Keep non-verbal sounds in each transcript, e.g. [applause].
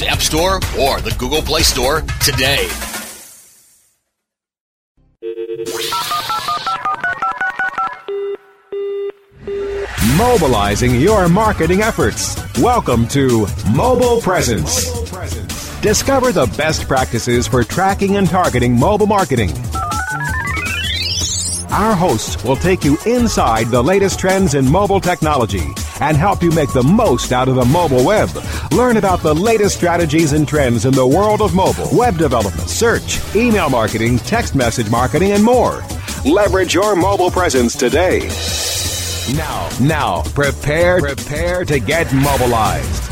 App Store or the Google Play Store today. Mobilizing your marketing efforts. Welcome to Mobile Presence. Discover the best practices for tracking and targeting mobile marketing. Our hosts will take you inside the latest trends in mobile technology and help you make the most out of the mobile web. Learn about the latest strategies and trends in the world of mobile, web development, search, email marketing, text message marketing, and more. Leverage your mobile presence today. Now, now, prepare, prepare to get mobilized.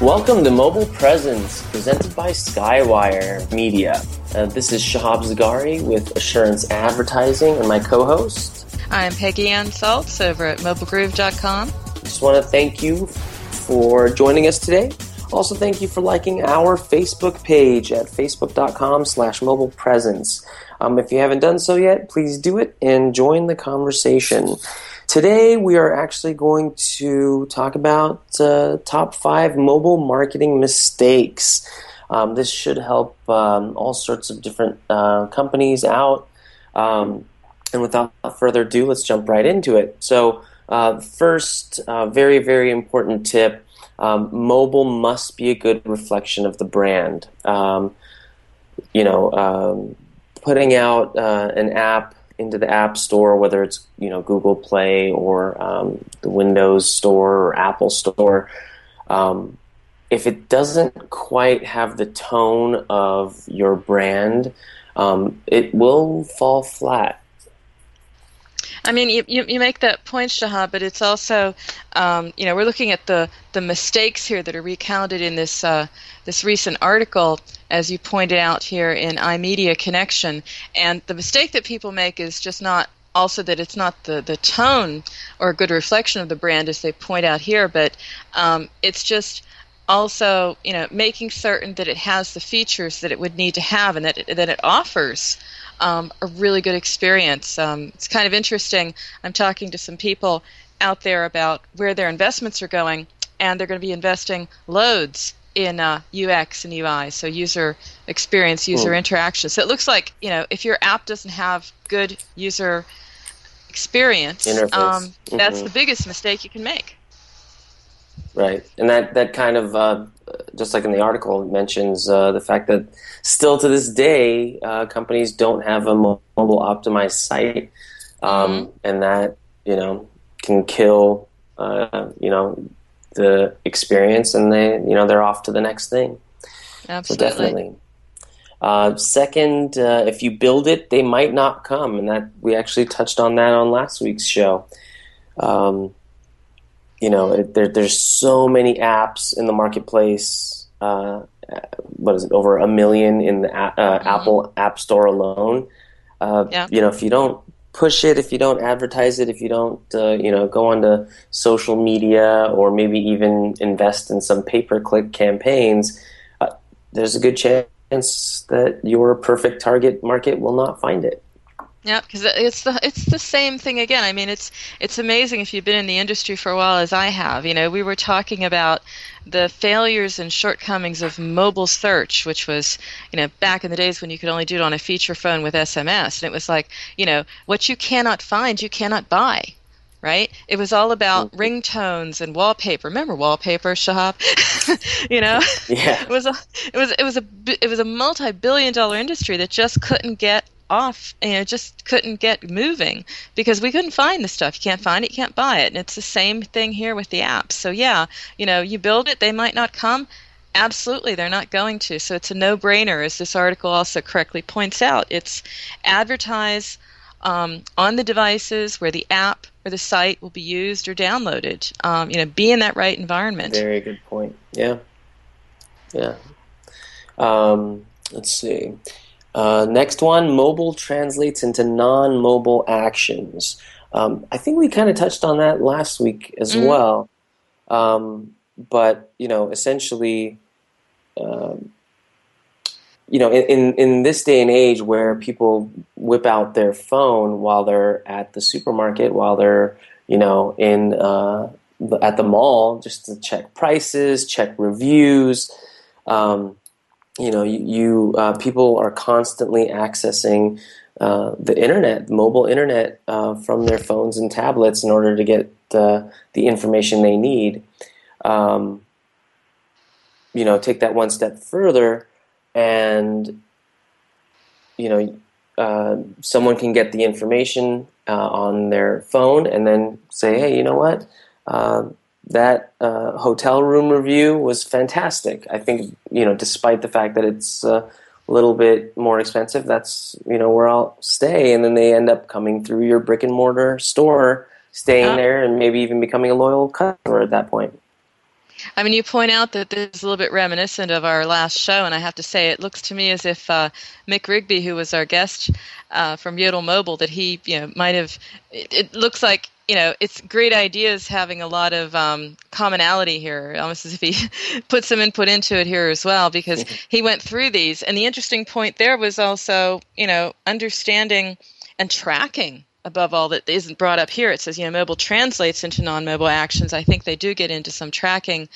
Welcome to Mobile Presence, presented by Skywire Media. Uh, this is Shahab Zargari with Assurance Advertising and my co-host. I'm Peggy Anne Salz over at mobilegroove.com. Just want to thank you for joining us today. Also, thank you for liking our Facebook page at facebook.com slash mobile presence. Um, if you haven't done so yet, please do it and join the conversation. Today, we are actually going to talk about uh, top five mobile marketing mistakes. Um, this should help um, all sorts of different uh, companies out. Um, and without further ado, let's jump right into it. So, uh, first, uh, very, very important tip um, mobile must be a good reflection of the brand. Um, you know, um, putting out uh, an app into the App Store, whether it's you know Google Play or um, the Windows Store or Apple Store, um, if it doesn't quite have the tone of your brand, um, it will fall flat. I mean, you, you, you, make that point, Shahab, but it's also, um, you know, we're looking at the, the mistakes here that are recounted in this uh, this recent article, as you pointed out here in iMedia Connection. And the mistake that people make is just not also that it's not the, the tone or a good reflection of the brand, as they point out here, but um, it's just also, you know, making certain that it has the features that it would need to have and that it, that it offers um, a really good experience. Um, it's kind of interesting. I'm talking to some people out there about where their investments are going, and they're going to be investing loads in uh, UX and UI, so user experience, user mm. interaction. So it looks like you know if your app doesn't have good user experience, um, mm-hmm. that's the biggest mistake you can make. Right, and that that kind of uh, just like in the article, it mentions uh, the fact that still to this day, uh, companies don't have a mobile optimized site, um, Mm-hmm. and that you know can kill uh, you know the experience, and they you know they're off to the next thing. So Absolutely. definitely. Uh, second, uh, if you build it, they might not come, and that we actually touched on that on last week's show. Um, you know, it, there, there's so many apps in the marketplace. Uh, what is it? Over a million in the uh, Apple App Store alone. Uh, Yeah. You know, if you don't push it, if you don't advertise it, if you don't, uh, you know, go onto social media or maybe even invest in some pay-per-click campaigns, uh, there's a good chance that your perfect target market will not find it. Yeah, because it's the it's the same thing again. I mean, it's it's amazing if you've been in the industry for a while, as I have. You know, we were talking about the failures and shortcomings of mobile search, which was you know back in the days when you could only do it on a feature phone with SMS, and it was like you know what you cannot find, you cannot buy. Right? It was all about mm-hmm. ringtones and wallpaper. Remember wallpaper, Shahab? [laughs] you know, [laughs] Yeah. it was a it was it was a it was a multi-billion dollar industry that just couldn't get off you know just couldn't get moving because we couldn't find the stuff you can't find it you can't buy it and it's the same thing here with the apps so yeah you know you build it they might not come absolutely they're not going to so it's a no-brainer as this article also correctly points out it's advertise um, on the devices where the app or the site will be used or downloaded um, you know be in that right environment Very good point. Yeah. Yeah. Um, let's see. Uh, next one mobile translates into non mobile actions. Um, I think we kind of touched on that last week as Mhm. well. Um, but, you know, essentially, um, you know, in, in, in this day and age where people whip out their phone while they're at the supermarket, while they're, you know, in uh, the, at the mall, just to check prices, check reviews. Um, you know, you, you uh, people are constantly accessing uh, the internet, mobile internet, uh, from their phones and tablets in order to get uh, the information they need. Um, you know, take that one step further, and you know, uh, someone can get the information uh, on their phone and then say, "Hey, you know what? That uh, hotel room review was fantastic. I think you know, despite the fact that it's uh, a little bit more expensive, that's you know where I'll stay." And then they end up coming through your brick and mortar store, staying Yeah. there, and maybe even becoming a loyal customer at that point. I mean, you point out that this is a little bit reminiscent of our last show, and I have to say, it looks to me as if uh, Mick Rigby, who was our guest uh, from Yodel Mobile, that he, you know, might have. It, it looks like you know, it's great ideas having a lot of um, commonality here, almost as if he [laughs] put some input into it here as well, because he went through these. And the interesting point there was also, you know, understanding and tracking above all that isn't brought up here. It says, you know, mobile translates into non-mobile actions. I think they do get into some tracking,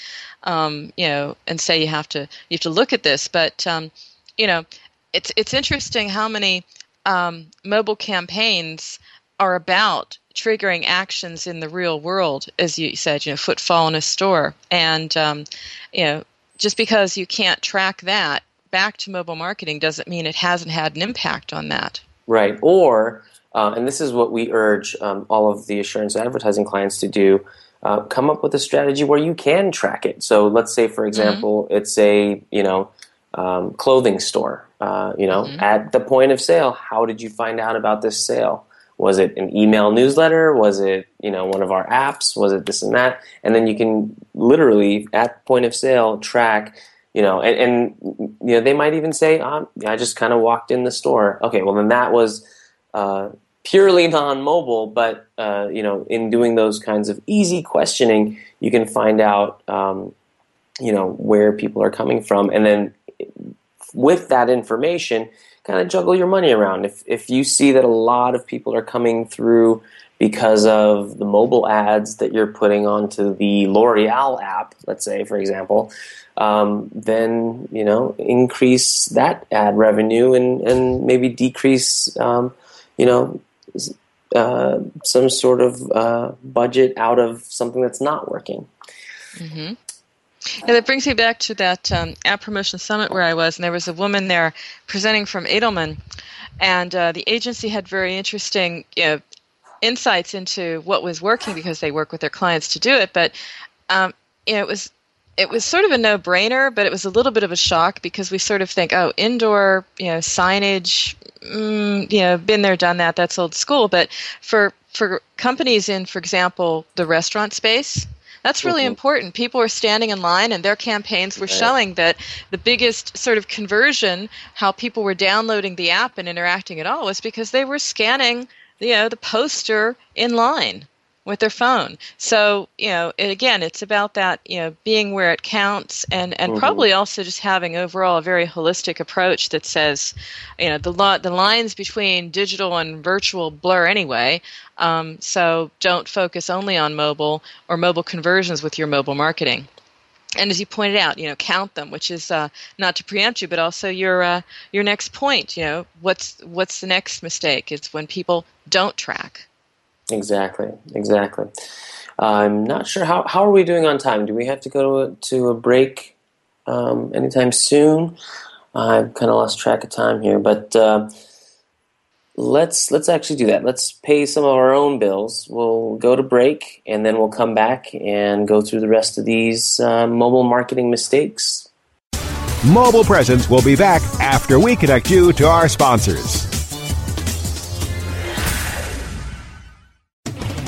um, you know, and say you have to you have to look at this. But um, you know, it's it's interesting how many um, mobile campaigns are about triggering actions in the real world, as you said, you know, footfall in a store, and um, you know, just because you can't track that back to mobile marketing doesn't mean it hasn't had an impact on that. Right. Or, uh, and this is what we urge um, all of the assurance advertising clients to do. Uh, come up with a strategy where you can track it. So let's say, for example, it's a you know um, clothing store. Uh, you know, at the point of sale, how did you find out about this sale? Was it an email newsletter? Was it you know one of our apps? Was it this and that? And then you can literally at point of sale track you know, and, and you know they might even say, um, "I just kind of walked in the store." Okay, well then that was uh, purely non-mobile, but uh, you know, in doing those kinds of easy questioning, you can find out, um, you know, where people are coming from, and then with that information, kind of juggle your money around. If if you see that a lot of people are coming through because of the mobile ads that you're putting onto the L'Oreal app, let's say, for example, um, then you know increase that ad revenue and and maybe decrease um, you know uh, some sort of uh, budget out of something that's not working. hmm Yeah, that brings me back to that um, App Promotion Summit where I was, and there was a woman there presenting from Edelman, and uh, the agency had very interesting you know, insights into what was working because they work with their clients to do it. But um, you know, it was it was sort of a no-brainer, but it was a little bit of a shock because we sort of think, oh, indoor, you know, signage, mm, you know, been there, done that. That's old school. But for for companies in, for example, the restaurant space, that's really mm-hmm. important. People were standing in line, and their campaigns were showing that the biggest sort of conversion, how people were downloading the app and interacting at all, was because they were scanning, you know, the poster in line with their phone. So, you know, it, again, it's about that, you know, being where it counts and, and mm-hmm. probably also just having overall a very holistic approach that says, you know, the, lo- the lines between digital and virtual blur anyway. Um, so don't focus only on mobile or mobile conversions with your mobile marketing. And as you pointed out, you know, count them, which is uh, not to preempt you, but also your uh, your next point. You know, what's what's the next mistake? It's when people don't track. Exactly, exactly. I'm not sure how how are we doing on time. Do we have to go to a, to a break um, anytime soon? I've kind of lost track of time here, but uh, let's let's actually do that. Let's pay some of our own bills. We'll go to break, and then we'll come back and go through the rest of these uh, mobile marketing mistakes. Mobile Presence will be back after we connect you to our sponsors.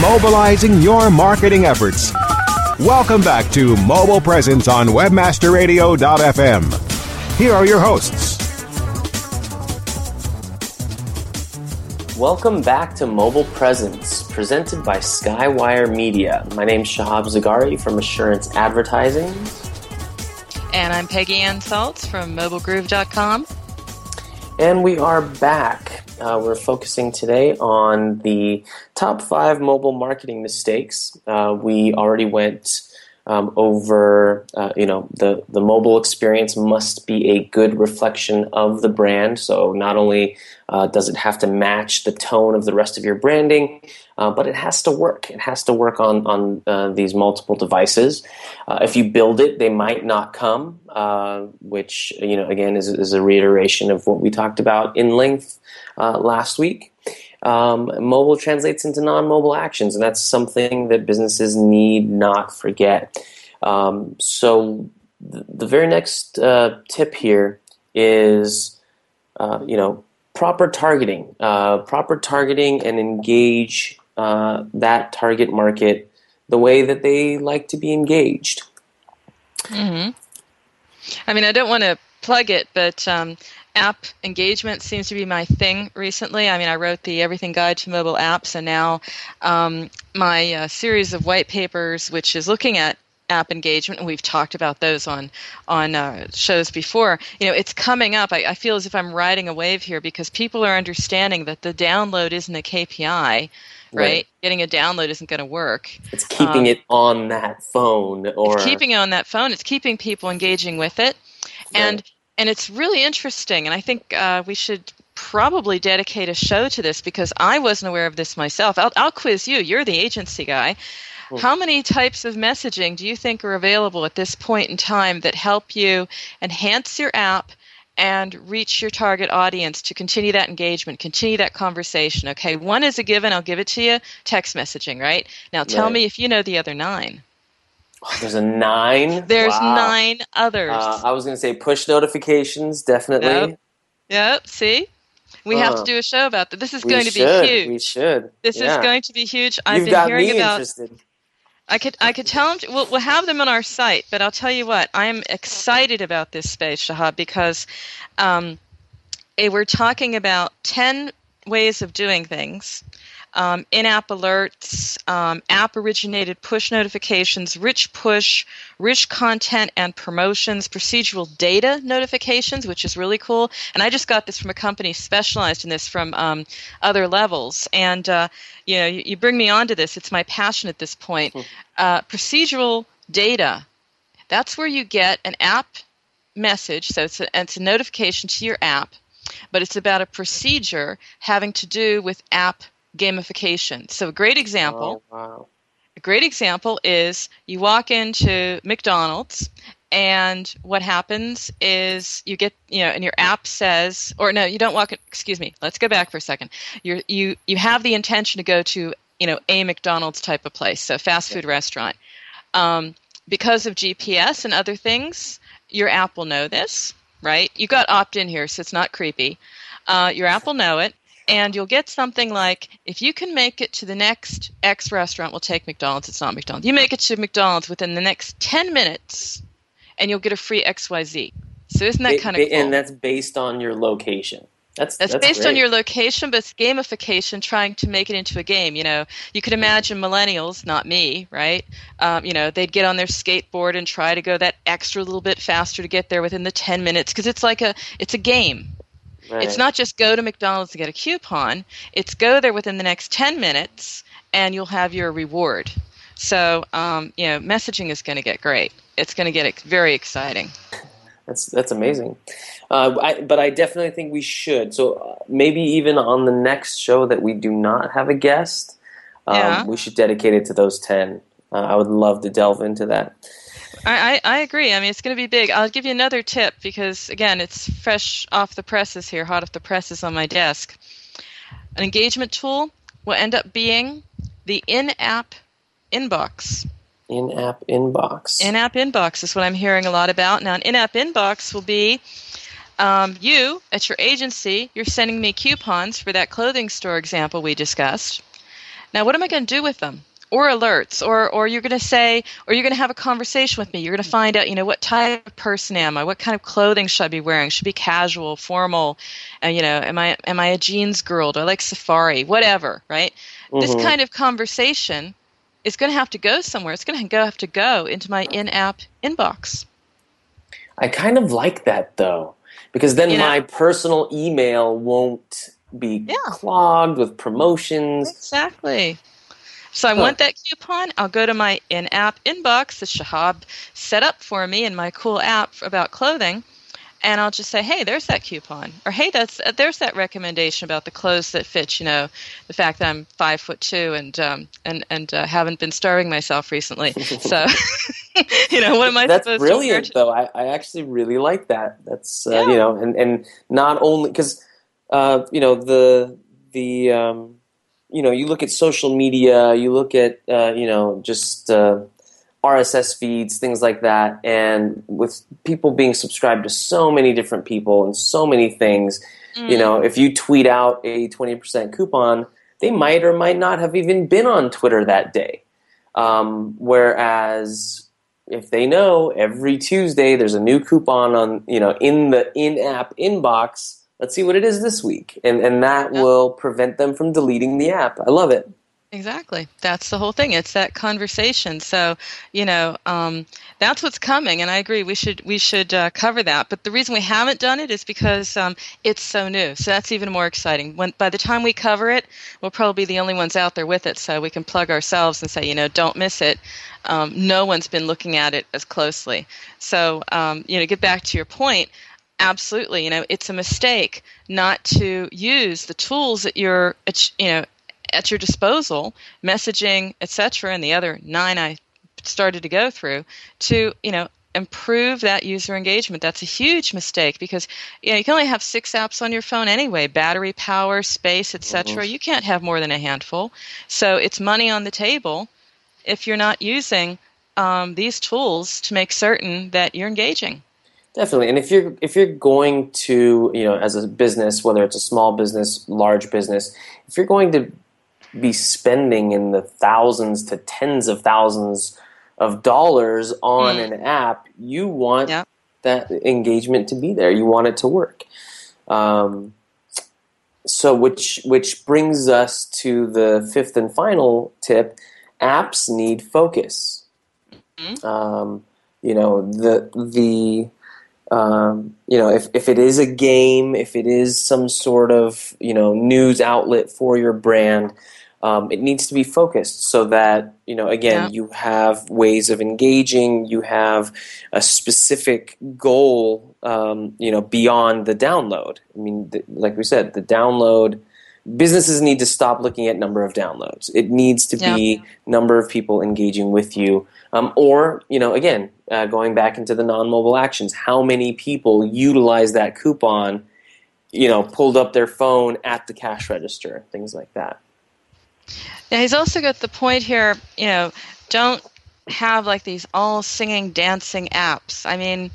Mobilizing your marketing efforts. Welcome back to Mobile Presence on WebmasterRadio.fm. Here are your hosts. Welcome back to Mobile Presence, presented by Skywire Media. My name is Shahab Zargari from Assurance Advertising. And I'm Peggy Anne Salz from MobileGroove.com. And we are back. Uh, we're focusing today on the top five mobile marketing mistakes. Uh, we already went um, over, uh, you know, the, the mobile experience must be a good reflection of the brand. So not only uh, does it have to match the tone of the rest of your branding, uh, but it has to work. It has to work on on uh, these multiple devices. Uh, if you build it, they might not come, uh, which you know again is, is a reiteration of what we talked about in length last week. Um, mobile translates into non-mobile actions, and that's something that businesses need not forget. Um, so, th- the very next uh, tip here is, uh, you know, proper targeting, uh, proper targeting, and engage uh, that target market the way that they like to be engaged. hmm I mean, I don't want to plug it, but um, app engagement seems to be my thing recently. I mean, I wrote the Everything Guide to Mobile Apps, and now um, my uh, series of white papers, which is looking at app engagement, and we've talked about those on on uh, shows before. You know, it's coming up. I, I feel as if I'm riding a wave here because people are understanding that the download isn't a KPI. Right? Right. Getting a download isn't going to work. It's keeping Um, it on that phone, or It's keeping it on that phone. It's keeping people engaging with it, Right. and it's really interesting. And I think uh, we should probably dedicate a show to this because I wasn't aware of this myself. I'll, I'll quiz you. You're the agency guy. How many types of messaging do you think are available at this point in time that help you enhance your app and reach your target audience to continue that engagement, continue that conversation? Okay, one is a given. I'll give it to you. Text messaging, right? Now tell Right. me if you know the other nine. Oh, [sighs] there's a nine. There's Wow. nine others. Uh, I was going to say push notifications, definitely. Yep. Yep. See, we have to Uh, do a show about that. This is We going to should. be huge. We should. This Yeah. is going to be huge. I've You've been got hearing me about. interested. I could I could tell them. To, we'll, we'll have them on our site, but I'll tell you what. I am excited about this space, Shahab, because um, eh, we're talking about ten ways of doing things. Um, in-app alerts, um, app-originated push notifications, rich push, rich content and promotions, procedural data notifications, which is really cool. And I just got this from a company specialized in this from um, OtherLevels. And uh, you know, you, you bring me onto this. It's my passion at this point. Uh, procedural data. That's where you get an app message. So it's a, it's a notification to your app, but it's about a procedure having to do with app gamification. So a great example. Oh, wow. A great example is you walk into McDonald's and what happens is you get you know and your app says or no you don't walk in, excuse me let's go back for a second you you you have the intention to go to you know a McDonald's type of place so fast food restaurant um, because of GPS and other things your app will know this right you got opt in here so it's not creepy uh, your app will know it and you'll get something like if you can make it to the next X restaurant, we'll take McDonald's, it's not McDonald's. You make it to McDonald's within the next 10 minutes and you'll get a free XYZ. So isn't that kind of cool? And that's based on your location. That's That's, that's based on your location, but it's gamification trying to make it into a game. You know, you could imagine millennials, not me, right? Um, you know, they'd get on their skateboard and try to go that extra little bit faster to get there within the 10 minutes because it's like a, it's a game. Right. It's not just go to McDonald's to get a coupon. It's go there within the next 10 minutes and you'll have your reward. So, um, you know, messaging is going to get great. It's going to get very exciting. That's that's amazing. Uh, I, but I definitely think we should. So uh, maybe even on the next show that we do not have a guest, um, Yeah. we should dedicate it to those ten. Uh, I would love to delve into that. I, I, I agree. I mean, it's going to be big. I'll give you another tip because, again, it's fresh off the presses here, hot off the presses on my desk. An engagement tool will end up being the in app inbox. In-app inbox. In app inbox is what I'm hearing a lot about. Now, an in app inbox will be um, you at your agency, you're sending me coupons for that clothing store example we discussed. Now, what am I going to do with them? Or alerts, or, or you're going to say, or you're going to have a conversation with me. You're going to find out, you know, what type of person am I? What kind of clothing should I be wearing? Should be casual, formal? And you know, am I am I a jeans girl? Do I like safari? Whatever, right? This Mhm. kind of conversation is going to have to go somewhere. It's going to go have to go into my in-app inbox. I kind of like that though, because then You know? my personal email won't be Yeah. clogged with promotions. Exactly. So I Huh. want that coupon. I'll go to my in-app inbox that Shahab set up for me in my cool app about clothing, and I'll just say, "Hey, there's that coupon," or "Hey, that's uh, there's that recommendation about the clothes that fit." You know, the fact that I'm five foot two and um, and and uh, haven't been starving myself recently. [laughs] so, [laughs] you know, what am I That's supposed to wear? brilliant, to- though. I, I actually really like that. That's uh, Yeah. you know, and and not only because uh, you know the the um, you know you look at social media, you look at uh, you know just uh, RSS feeds, things like that, and with people being subscribed to so many different people and so many things, mm. you know, if you tweet out a twenty percent coupon, they might or might not have even been on Twitter that day. Um, whereas if they know every Tuesday there's a new coupon on you know in the in-app inbox let's see what it is this week. And and that yep. will prevent them from deleting the app. I love it. Exactly. That's the whole thing. It's that conversation. So you know um, that's what's coming and i agree. We should we should uh, cover that. But the reason we haven't done it is because um, it's so new. So that's even more exciting. When by the time we cover it we'll probably be the only ones out there with it so we can plug ourselves and say you know don't miss it. Um, no one's been looking at it as closely. So um, you know get back to your point absolutely. You know it's a mistake not to use the tools that you're you know at your disposal messaging etc and the other nine i started to go through to you know improve that user engagement. That's a huge mistake because you know you can only have six apps on your phone anyway battery power space etc mm-hmm. you can't have more than a handful. So it's money on the table if you're not using um, these tools to make certain that you're engaging Definitely, and if you're if you're going to you know as a business, whether it's a small business, large business, if you're going to be spending in the thousands to tens of thousands of dollars on mm. an app, you want that engagement to be there. You want it to work. Um, so, which which brings us to the fifth and final tip: apps need focus. Mm-hmm. Um, you know the the um, you know, if, if it is a game, if it is some sort of you know news outlet for your brand, um, it needs to be focused so that you know again yeah. you have ways of engaging, you have a specific goal, um, you know, beyond the download. I mean, the, like we said, the download. Businesses need to stop looking at number of downloads. It needs to yeah. be number of people engaging with you, um, or you know, again, uh, going back into the non-mobile actions, how many people utilize that coupon, you know, pulled up their phone at the cash register, things like that. Now he's also got the point here, you know, don't have like these all singing, dancing apps. I mean,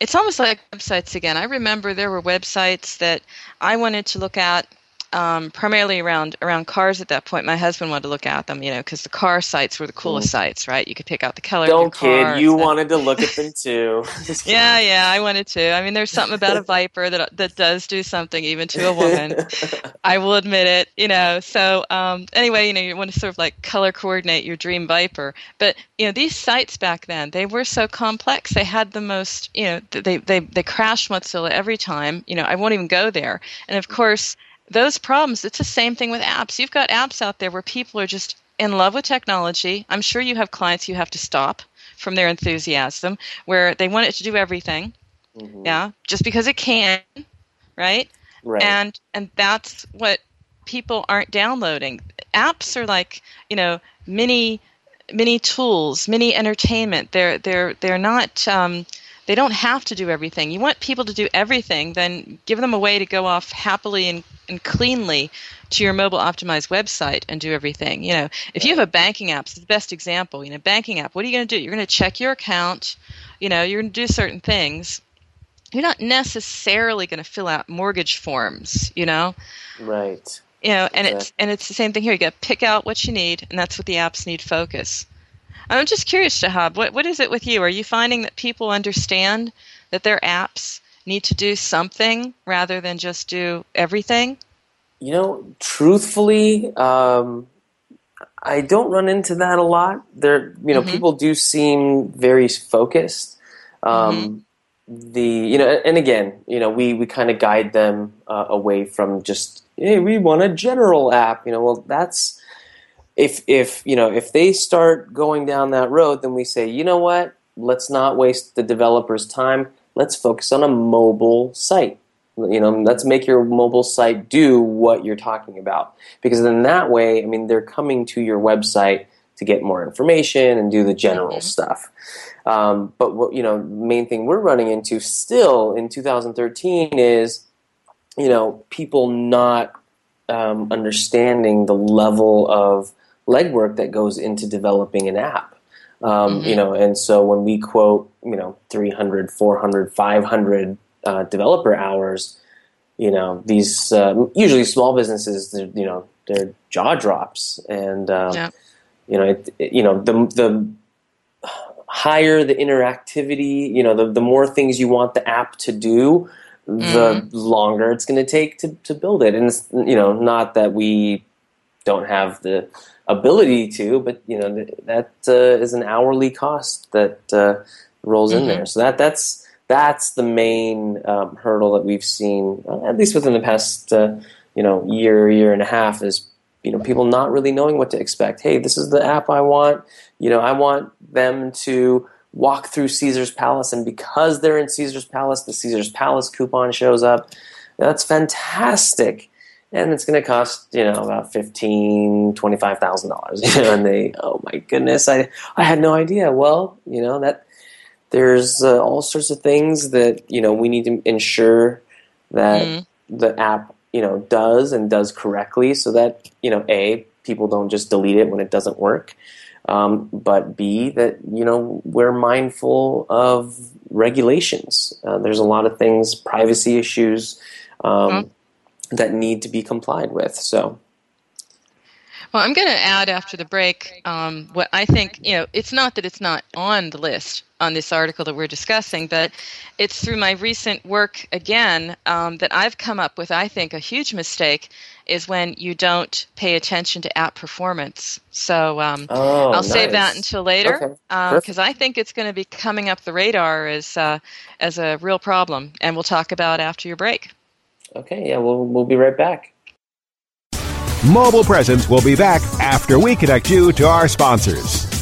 it's almost like websites again. I remember there were websites that I wanted to look at um, primarily around around cars at that point. My husband wanted to look at them, you know, because the car sites were the coolest mm. sites, right? You could pick out the color. Don't kid, you wanted to look at them [laughs] too. [laughs] yeah, yeah, I wanted to. I mean, there's something about a Viper that that does do something even to a woman. [laughs] I will admit it, you know. So um, anyway, you know, you want to sort of like color coordinate your dream Viper, but you know, these sites back then they were so complex. They had the most, you know, they they they crash Mozilla every time. You know, I won't even go there, and of course those problems, it's the same thing with apps. You've got apps out there where people are just in love with technology. I'm sure you have clients you have to stop from their enthusiasm where they want it to do everything. Mm-hmm. Yeah, just because it can, right? Right. And and that's what people aren't downloading. Apps are like, you know, mini mini tools, mini entertainment. They're they're they're not um, they don't have to do everything. You want people to do everything, then give them a way to go off happily and, and cleanly to your mobile optimized website and do everything. You know, if you have a banking app, it's the best example. You know, banking app, what are you going to do? You're going to check your account, you know, you're going to do certain things. You're not necessarily going to fill out mortgage forms, you know? Right. You know, and exactly. it's and it's the same thing here. You got to pick out what you need, and that's what the apps need focus. I'm just curious, Shahab, what, what is it with you? Are you finding that people understand that their apps need to do something rather than just do everything? You know, truthfully, um, I don't run into that a lot. There, you know, mm-hmm. people do seem very focused. Um, mm-hmm. The you know, and again, you know, we we kind of guide them uh, away from just hey, we want a general app. You know, well, that's if if you know if they start going down that road, then we say, you know what? Let's not waste the developer's time. Let's focus on a mobile site. You know, let's make your mobile site do what you're talking about. Because then that way, I mean, they're coming to your website to get more information and do the general mm-hmm. stuff. Um, but what you know, main thing we're running into still in 2013 is, you know, people not um, understanding the level of legwork that goes into developing an app. Um, Mm-hmm. You know, and so when we quote, you know, 300, 400, 500 uh, developer hours, you know, these uh, usually small businesses, you know, their jaw drops, and um, Yeah. you know, it, it- you know, the the higher the interactivity, you know, the the more things you want the app to do, the longer it's going to take to to build it. And it's, you know, not that we don't have the ability to, but you know, th- that uh, is an hourly cost that uh, rolls in there. So that that's that's the main um, hurdle that we've seen, uh, at least within the past, uh, you know, year year and a half, is you know people not really knowing what to expect. Hey, this is the app I want. You know, I want them to walk through Caesar's Palace, and because they're in Caesar's Palace, the Caesar's Palace coupon shows up. That's fantastic. And it's going to cost, you know, about fifteen, twenty-five thousand dollars. [laughs] You know, and they, oh my goodness, I, I had no idea. Well, you know that there's uh, all sorts of things that you know we need to ensure that the app you know does and does correctly, so that you know a people don't just delete it when it doesn't work, um, but b that you know we're mindful of regulations. Uh, there's a lot of things, privacy issues. Um, That need to be complied with. So, Well, I'm going to add after the break um, what I think, you know, it's not that it's not on the list on this article that we're discussing, but it's through my recent work again um, that I've come up with, I think, a huge mistake is when you don't pay attention to app performance. So um, Oh, I'll save that until later Okay, because perfect. I think it's going to be coming up the radar as, uh, as a real problem, and we'll talk about after your break. Okay, yeah, we'll we'll be right back. Mobile Presence will be back after we connect you to our sponsors.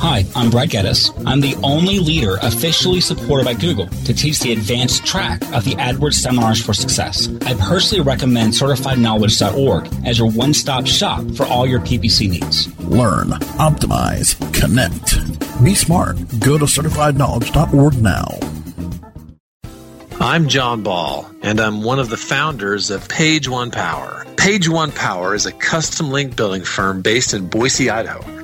Hi, I'm Brad Geddes. I'm the only leader officially supported by Google to teach the advanced track of the AdWords Seminars for Success. I personally recommend CertifiedKnowledge.org as your one-stop shop for all your PPC needs. Learn, optimize, connect. Be smart. Go to certifiedknowledge.org now. I'm Jon Ball, and I'm one of the founders of Page One Power. Page One Power is a custom link building firm based in Boise, Idaho.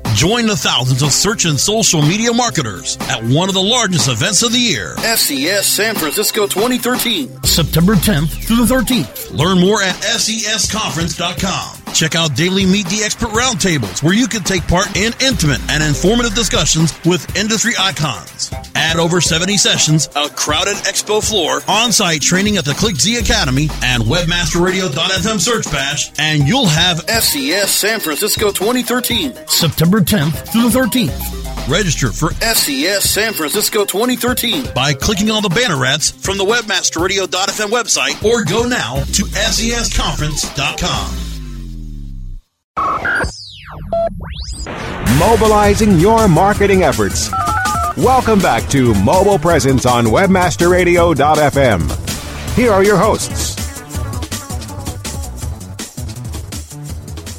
Join the thousands of search and social media marketers at one of the largest events of the year. SES San Francisco 2013. September 10th through the 13th. Learn more at sesconference.com. Check out daily Meet the Expert roundtables where you can take part in intimate and informative discussions with industry icons. Add over 70 sessions, a crowded expo floor, on-site training at the ClickZ Academy, and webmasterradio.fm search bash, and you'll have SES San Francisco 2013. September 10th through the 13th. Register for SES San Francisco 2013. by clicking on the banner ads from the webmasterradio.fm website or go now to sesconference.com. Mobilizing your marketing efforts. Welcome back to Mobile Presence on WebmasterRadio.fm. Here are your hosts.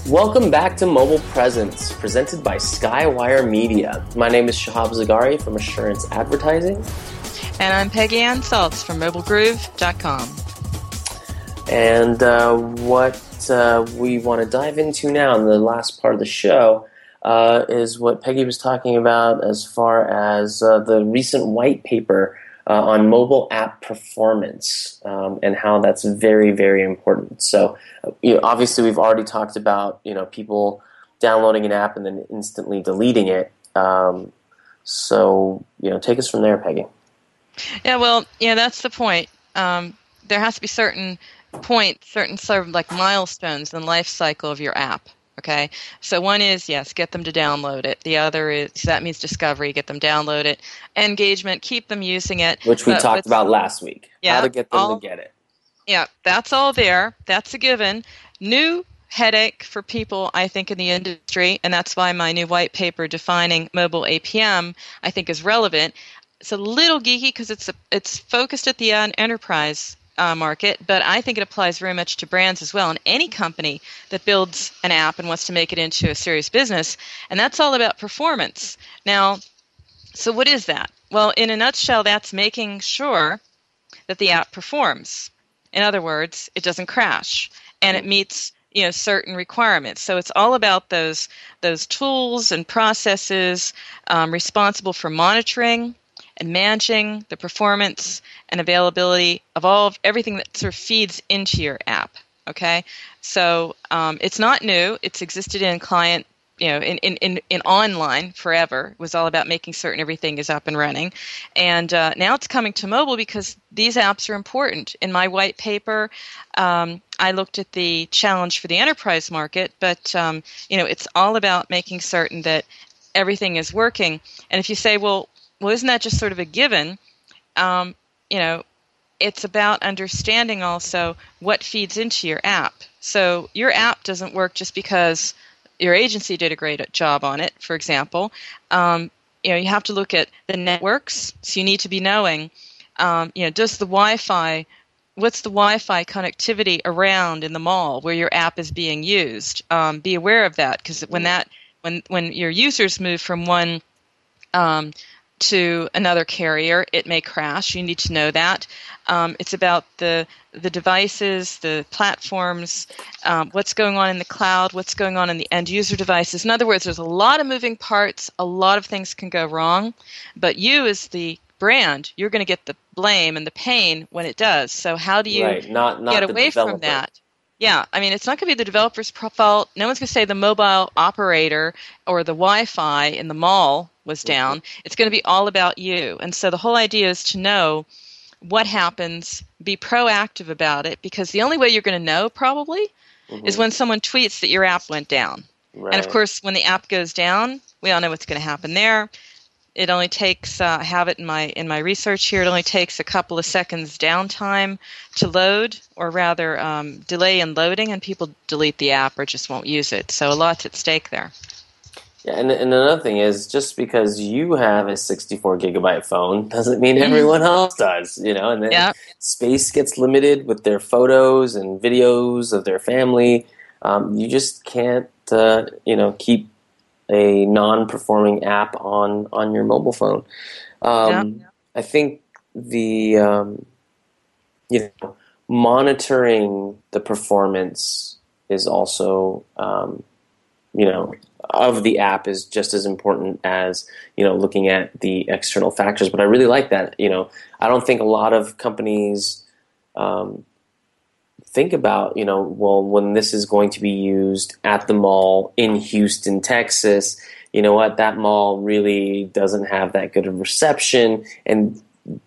Welcome back to Mobile Presence, presented by Skywire Media. My name is Shahab Zargari from Assurance Advertising. And I'm Peggy Anne Salz from mobilegroove.com. And uh, what uh, we want to dive into now in the last part of the show uh, is what Peggy was talking about as far as uh, the recent white paper uh, on mobile app performance um, and how that's very, very important. So, uh, you know, obviously, we've already talked about you know people downloading an app and then instantly deleting it. Um, So, you know, take us from there, Peggy. Yeah, well, yeah, that's the point. Um, there has to be certain points, certain sort of like milestones in the life cycle of your app. Okay, so one is yes, get them to download it. The other is so that means discovery, get them download it. Engagement, keep them using it. Which we talked about last week. Yeah, how to get them all, to get it. Yeah, that's all there. That's a given. New headache for people, I think, in the industry, and that's why my new white paper defining mobile APM, I think, is relevant. It's a little geeky because it's a, it's focused at the enterprise uh, market, but I think it applies very much to brands as well. And any company that builds an app and wants to make it into a serious business, and that's all about performance. Now, so what is that? Well, in a nutshell, that's making sure that the app performs. In other words, it doesn't crash and it meets you know certain requirements. So it's all about those those tools and processes um, responsible for monitoring and managing the performance and availability of all of everything that sort of feeds into your app. Okay, so um, it's not new; it's existed in client you know in, in, in, in online forever. It was all about making certain everything is up and running. And uh, now it's coming to mobile because these apps are important. In my white paper um, i looked at the challenge for the enterprise market but um, you know it's all about making certain that everything is working. And if you say well well isn't that just sort of a given um, you know it's about understanding also what feeds into your app so your app doesn't work just because your agency did a great job on it, for example. Um, you know, you have to look at the networks. So you need to be knowing, um, you know, does the Wi-Fi, what's the Wi-Fi connectivity around in the mall where your app is being used? Um, be aware of that because when that when when your users move from one um, to another carrier, it may crash. You need to know that. Um, it's about the the devices, the platforms, um, what's going on in the cloud, what's going on in the end user devices. In other words, there's a lot of moving parts. A lot of things can go wrong, but you as the brand, you're going to get the blame and the pain when it does. So how do you right. not, not get away from that? Yeah, I mean, it's not going to be the developer's fault. No one's going to say the mobile operator or the Wi Fi in the mall was mm-hmm. down. It's going to be all about you. And so the whole idea is to know what happens, be proactive about it, because the only way you're going to know probably mm-hmm. is when someone tweets that your app went down. Right. And of course, when the app goes down, we all know what's going to happen there. It only takes uh, I have it in my in my research here. It only takes a couple of seconds downtime to load, or rather um, delay in loading, and people delete the app or just won't use it. So a lot's at stake there. Yeah, and, and another thing is just because you have a 64 gigabyte phone doesn't mean mm-hmm. everyone else does, you know, and then yeah. space gets limited with their photos and videos of their family. Um, you just can't, uh, you know, keep a non-performing app on on your mobile phone. Um, yeah. I think the um, you know monitoring the performance is also um, you know of the app is just as important as you know looking at the external factors. But I really like that. You know, I don't think a lot of companies um, think about you know well when this is going to be used at the mall in Houston, Texas. You know what? That mall really doesn't have that good of reception, and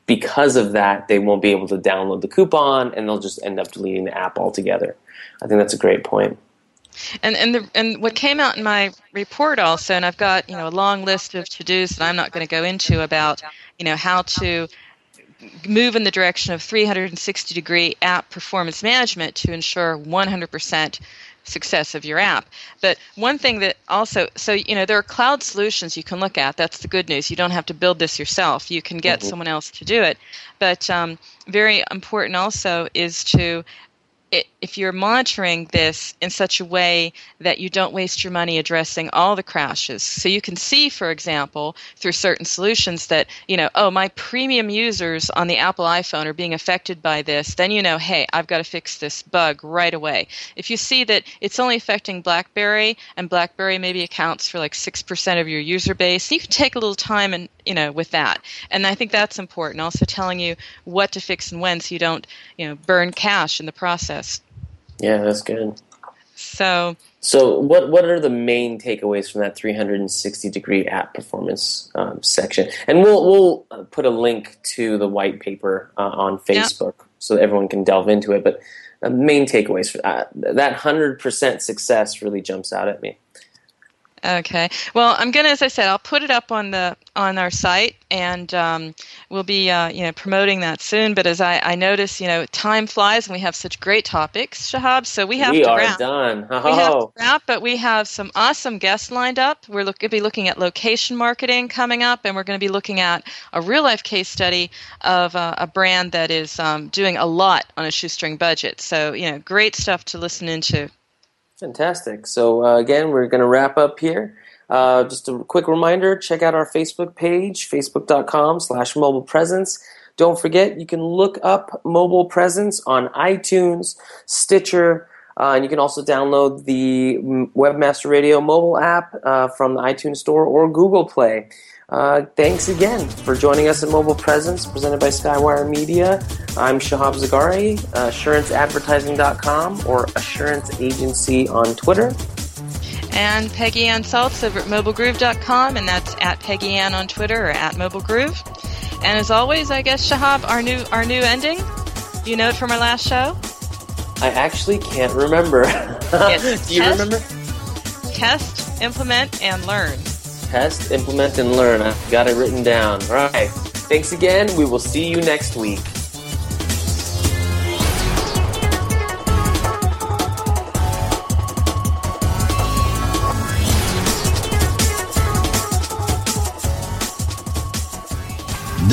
because of that, they won't be able to download the coupon, and they'll just end up deleting the app altogether. I think that's a great point. And and the and what came out in my report also, and I've got you know a long list of to dos that I'm not going to go into about you know how to move in the direction of 360 degree app performance management to ensure 100% success of your app. But one thing that also, so you know, there are cloud solutions you can look at. That's the good news. You don't have to build this yourself. You can get mm-hmm. someone else to do it. But um, very important also is to it, if you're monitoring this in such a way that you don't waste your money addressing all the crashes. So you can see, for example, through certain solutions that, you know, oh, my premium users on the Apple iPhone are being affected by this, then you know, hey, I've got to fix this bug right away. If you see that it's only affecting BlackBerry and BlackBerry maybe accounts for like 6% of your user base, you can take a little time and, you know, with that. And I think that's important. Also telling you what to fix and when so you don't, you know, burn cash in the process. Yeah, that's good. So, so what what are the main takeaways from that 360 degree app performance um, section? And we'll we'll uh, put a link to the white paper uh, on Facebook so that everyone can delve into it. But uh, main takeaways for that that 100% success really jumps out at me. Okay. Well, I'm gonna, as I said, I'll put it up on the on our site, and um, we'll be, uh, you know, promoting that soon. But as I, I notice, you know, time flies, and we have such great topics, Shahab. So we have we to are wrap. done. Oh. We have to wrap, but we have some awesome guests lined up. We're look, going to be looking at location marketing coming up, and we're going to be looking at a real life case study of uh, a brand that is um, doing a lot on a shoestring budget. So, you know, great stuff to listen into. Fantastic. So, uh, again, we're going to wrap up here. Uh, just a quick reminder check out our Facebook page, facebook.com slash mobile presence. Don't forget, you can look up mobile presence on iTunes, Stitcher, uh, and you can also download the Webmaster Radio mobile app uh, from the iTunes Store or Google Play. Uh, thanks again for joining us at Mobile Presence, presented by Skywire Media. I'm Shahab Zargari, assuranceadvertising.com or Assurance Agency on Twitter. And Peggy Anne Salz over at mobilegroove.com, and that's at Peggy Anne on Twitter or at mobilegroove. And as always, I guess Shahab, our new our new ending. You know it from our last show. I actually can't remember. [laughs] Do you test, remember? Test, implement, and learn. Test, implement, and learn. I've got it written down. All right. Thanks again. We will see you next week.